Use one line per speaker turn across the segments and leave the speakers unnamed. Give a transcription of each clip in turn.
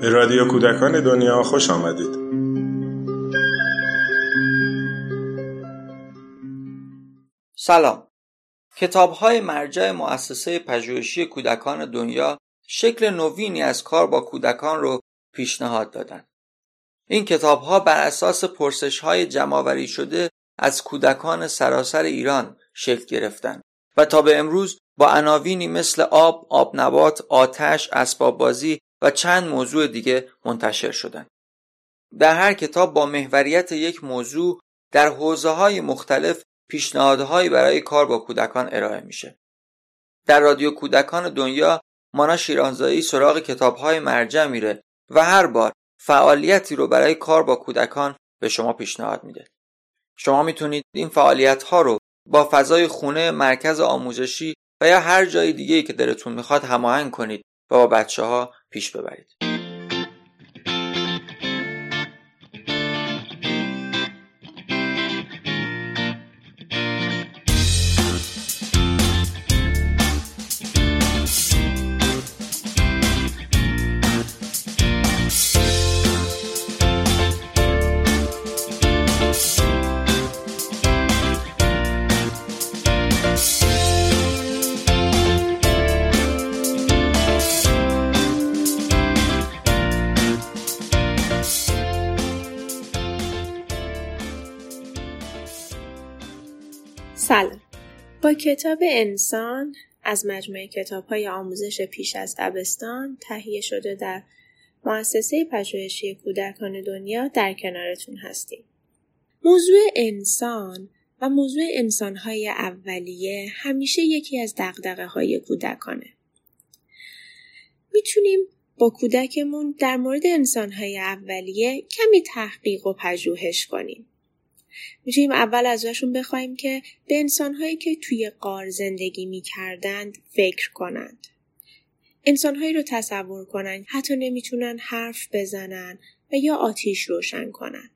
به رادیو کودکان دنیا خوش آمدید.
سلام. کتاب های مرجع مؤسسه پژوهشی کودکان دنیا شکل نوینی از کار با کودکان رو پیشنهاد دادن. این کتاب ها بر اساس پرسش های شده از کودکان سراسر ایران شکل گرفتن. و تا به امروز با عناوینی مثل آب، آب نبات، آتش، اسباب بازی و چند موضوع دیگه منتشر شدن. در هر کتاب با محوریت یک موضوع در حوزه های مختلف پیشنهادهایی برای کار با کودکان ارائه میشه. در رادیو کودکان دنیا مانا شیرانزایی سراغ کتابهای مرجع میره و هر بار فعالیتی رو برای کار با کودکان به شما پیشنهاد میده. شما می‌تونید این فعالیت ها رو با فضای خونه مرکز آموزشی و یا هر جای دیگه که دلتون می‌خواد هماهنگ کنید و با بچه ها پیش ببرید.
کتاب انسان از مجموعه کتاب های آموزش پیش از دبستان تهیه شده در مؤسسه پژوهشی کودکان دنیا در کنارتون هستیم. موضوع انسان و موضوع انسانهای اولیه همیشه یکی از دقدقه های کودکانه. می‌تونیم با کودکمون در مورد انسانهای اولیه کمی تحقیق و پژوهش کنیم. می‌تونیم اول ازشون بخوایم که به انسانهایی که توی قار زندگی می‌کردند فکر کنند. انسانهایی رو تصور کنند حتی نمی‌تونن حرف بزنن و یا آتیش روشن کنن.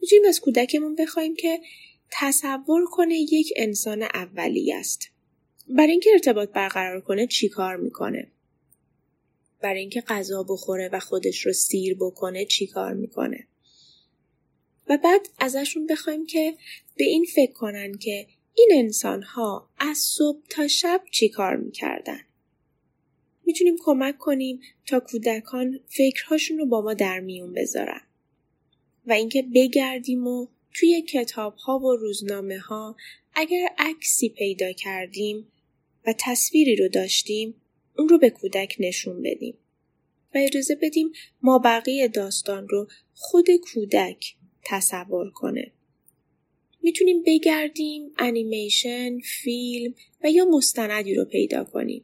می‌تونیم از کودکمون بخوایم که تصور کنه یک انسان اولی است. برای اینکه ارتباط برقرار کنه چیکار می‌کنه؟ برای اینکه غذا بخوره و خودش رو سیر بکنه چیکار می‌کنه؟ و بعد ازشون بخوایم که به این فکر کنن که این انسان ها از صبح تا شب چی کار می‌کردن. می‌تونیم کمک کنیم تا کودکان فکرهاشون رو با ما در میون بذارن. و اینکه بگردیم و توی کتاب ها و روزنامه ها اگر عکسی پیدا کردیم و تصویری رو داشتیم اون رو به کودک نشون بدیم. و اجازه بدیم ما بقیه داستان رو خود کودک تصور کنه. می‌تونیم بگردیم انیمیشن، فیلم و یا مستندی رو پیدا کنیم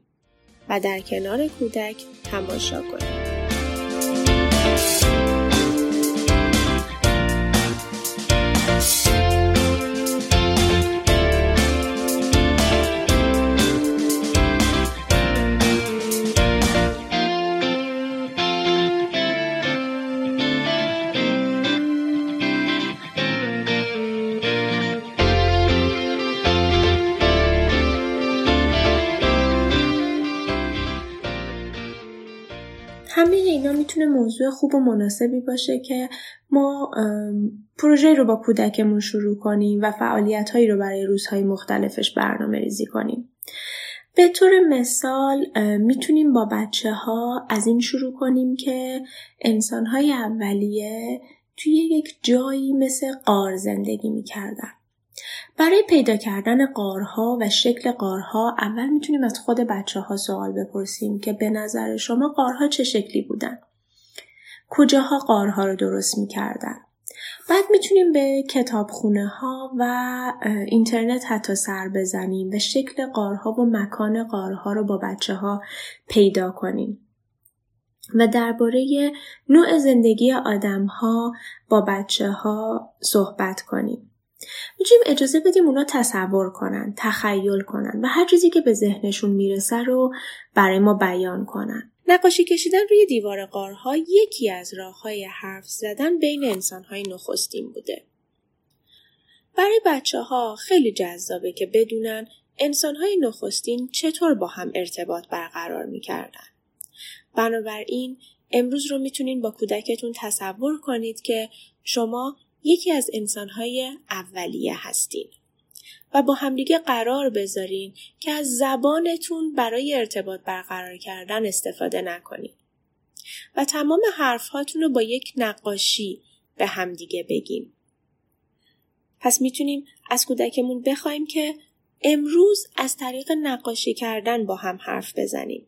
و در کنار کودک تماشا کنیم. موضوع خوب و مناسبی باشه که ما پروژه رو با کودکمون شروع کنیم و فعالیت هایی رو برای روزهای مختلفش برنامه ریزی کنیم. به طور مثال می‌تونیم با بچه ها از این شروع کنیم که انسان های اولیه توی یک جایی مثل قار زندگی می‌کردن. برای پیدا کردن قارها و شکل قارها اول می‌تونیم از خود بچه ها سوال بپرسیم که به نظر شما قارها چه شکلی بودن؟ کجاها قارها رو درست می‌کردن؟ بعد می‌تونیم به کتابخونه ها و اینترنت حتی سر بزنیم و شکل قارها و مکان قارها رو با بچه ها پیدا کنیم. و درباره نوع زندگی آدم ها با بچه ها صحبت کنیم. می‌تونیم اجازه بدیم اونا تصور کنن، تخیل کنن و هر چیزی که به ذهنشون می‌رسه رو برای ما بیان کنن. نقاشی کشیدن روی دیوار قارها یکی از راه های حرف زدن بین انسانهای نخستین بوده. برای بچه ها خیلی جذابه که بدونن انسانهای نخستین چطور با هم ارتباط برقرار می‌کردن. بنابراین امروز رو می‌تونین با کودکتون تصور کنید که شما یکی از انسانهای اولیه هستین و با همدیگه قرار بذارین که از زبانتون برای ارتباط برقرار کردن استفاده نکنین و تمام حرفهاتون رو با یک نقاشی به همدیگه بگین. پس می‌تونیم از کودکمون بخوایم که امروز از طریق نقاشی کردن با هم حرف بزنیم.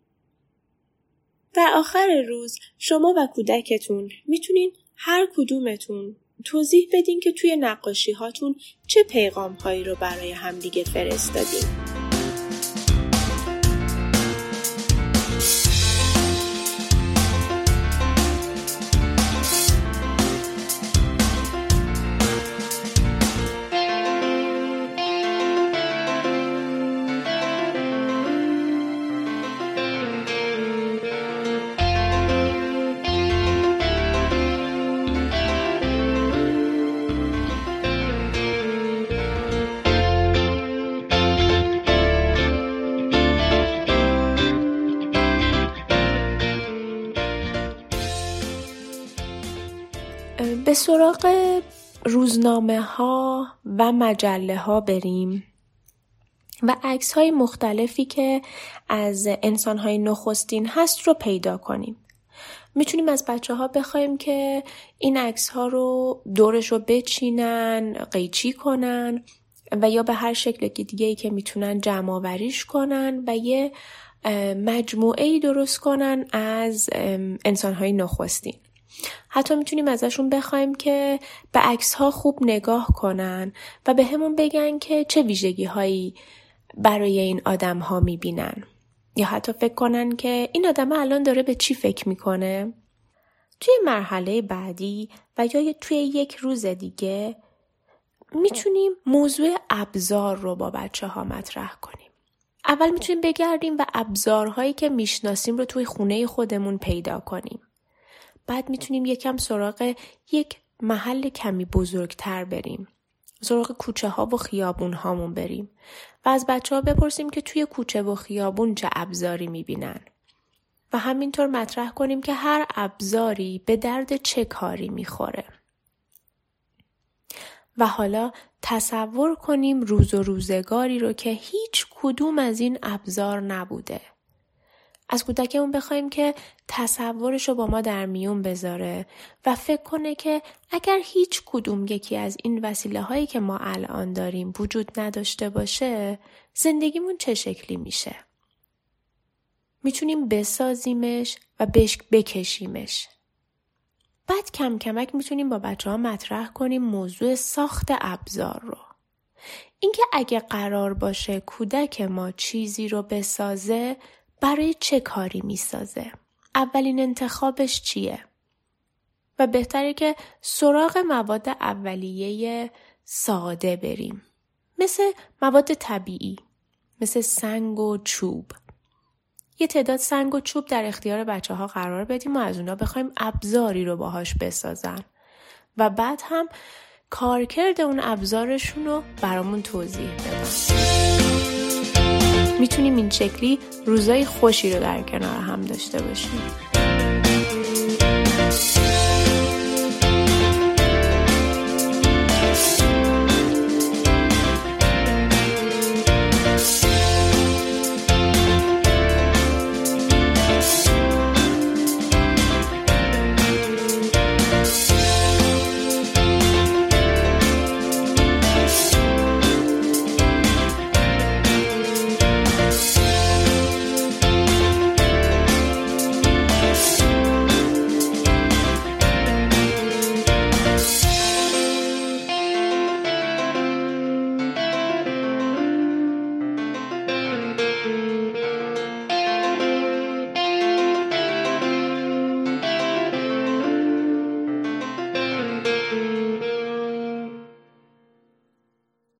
در آخر روز شما و کودکتون می‌تونین هر کدومتون توضیح بدین که توی نقاشی هاتون چه پیغام هایی رو برای همدیگه فرستادین. به سراغ روزنامه ها و مجله ها بریم و عکس های مختلفی که از انسان های نخستین هست رو پیدا کنیم. می‌تونیم از بچه ها بخوایم که این عکس ها رو دورش رو بچینن، قیچی کنن و یا به هر شکل دیگه ای که می‌تونن جمع آوریش کنن و یه مجموعه ای درست کنن از انسان های نخستین. حتی می‌تونیم ازشون بخوایم که به عکس ها خوب نگاه کنن و به همون بگن که چه ویژگی هایی برای این آدم ها می‌بینن. یا حتی فکر کنن که این آدم الان داره به چی فکر می‌کنه؟ توی مرحله بعدی و یا توی یک روز دیگه می‌تونیم موضوع ابزار رو با بچه ها مطرح کنیم. اول می‌تونیم بگردیم و ابزارهایی که می‌شناسیم رو توی خونه خودمون پیدا کنیم. بعد می‌تونیم یکم سراغ یک محل کمی بزرگتر بریم. سراغ کوچه ها و خیابون هامون بریم و از بچه ها بپرسیم که توی کوچه و خیابون چه ابزاری می‌بینن. و همینطور مطرح کنیم که هر ابزاری به درد چه کاری می‌خوره. و حالا تصور کنیم روز و روزگاری رو که هیچ کدوم از این ابزار نبوده. از کودکمون بخوایم که تصورش رو با ما در میون بذاره و فکر کنه که اگر هیچ کدوم یکی از این وسیله هایی که ما الان داریم وجود نداشته باشه زندگیمون چه شکلی میشه؟ می‌تونیم بسازیمش و بش بکشیمش. بعد کم کمک می‌تونیم با بچه ها مطرح کنیم موضوع ساخت ابزار رو. اینکه اگه قرار باشه کودک ما چیزی رو بسازه برای چه کاری می‌سازه؟ اولین انتخابش چیه؟ و بهتره که سراغ مواد اولیه ساده بریم. مثل مواد طبیعی. مثل سنگ و چوب. یه تعداد سنگ و چوب در اختیار بچه ها قرار بدیم و از اونا بخوایم ابزاری رو باهاش بسازن. و بعد هم کارکرد اون ابزارشون رو برامون توضیح بدن. می‌تونیم این شکلی روزای خوشی رو در کنار هم داشته باشیم.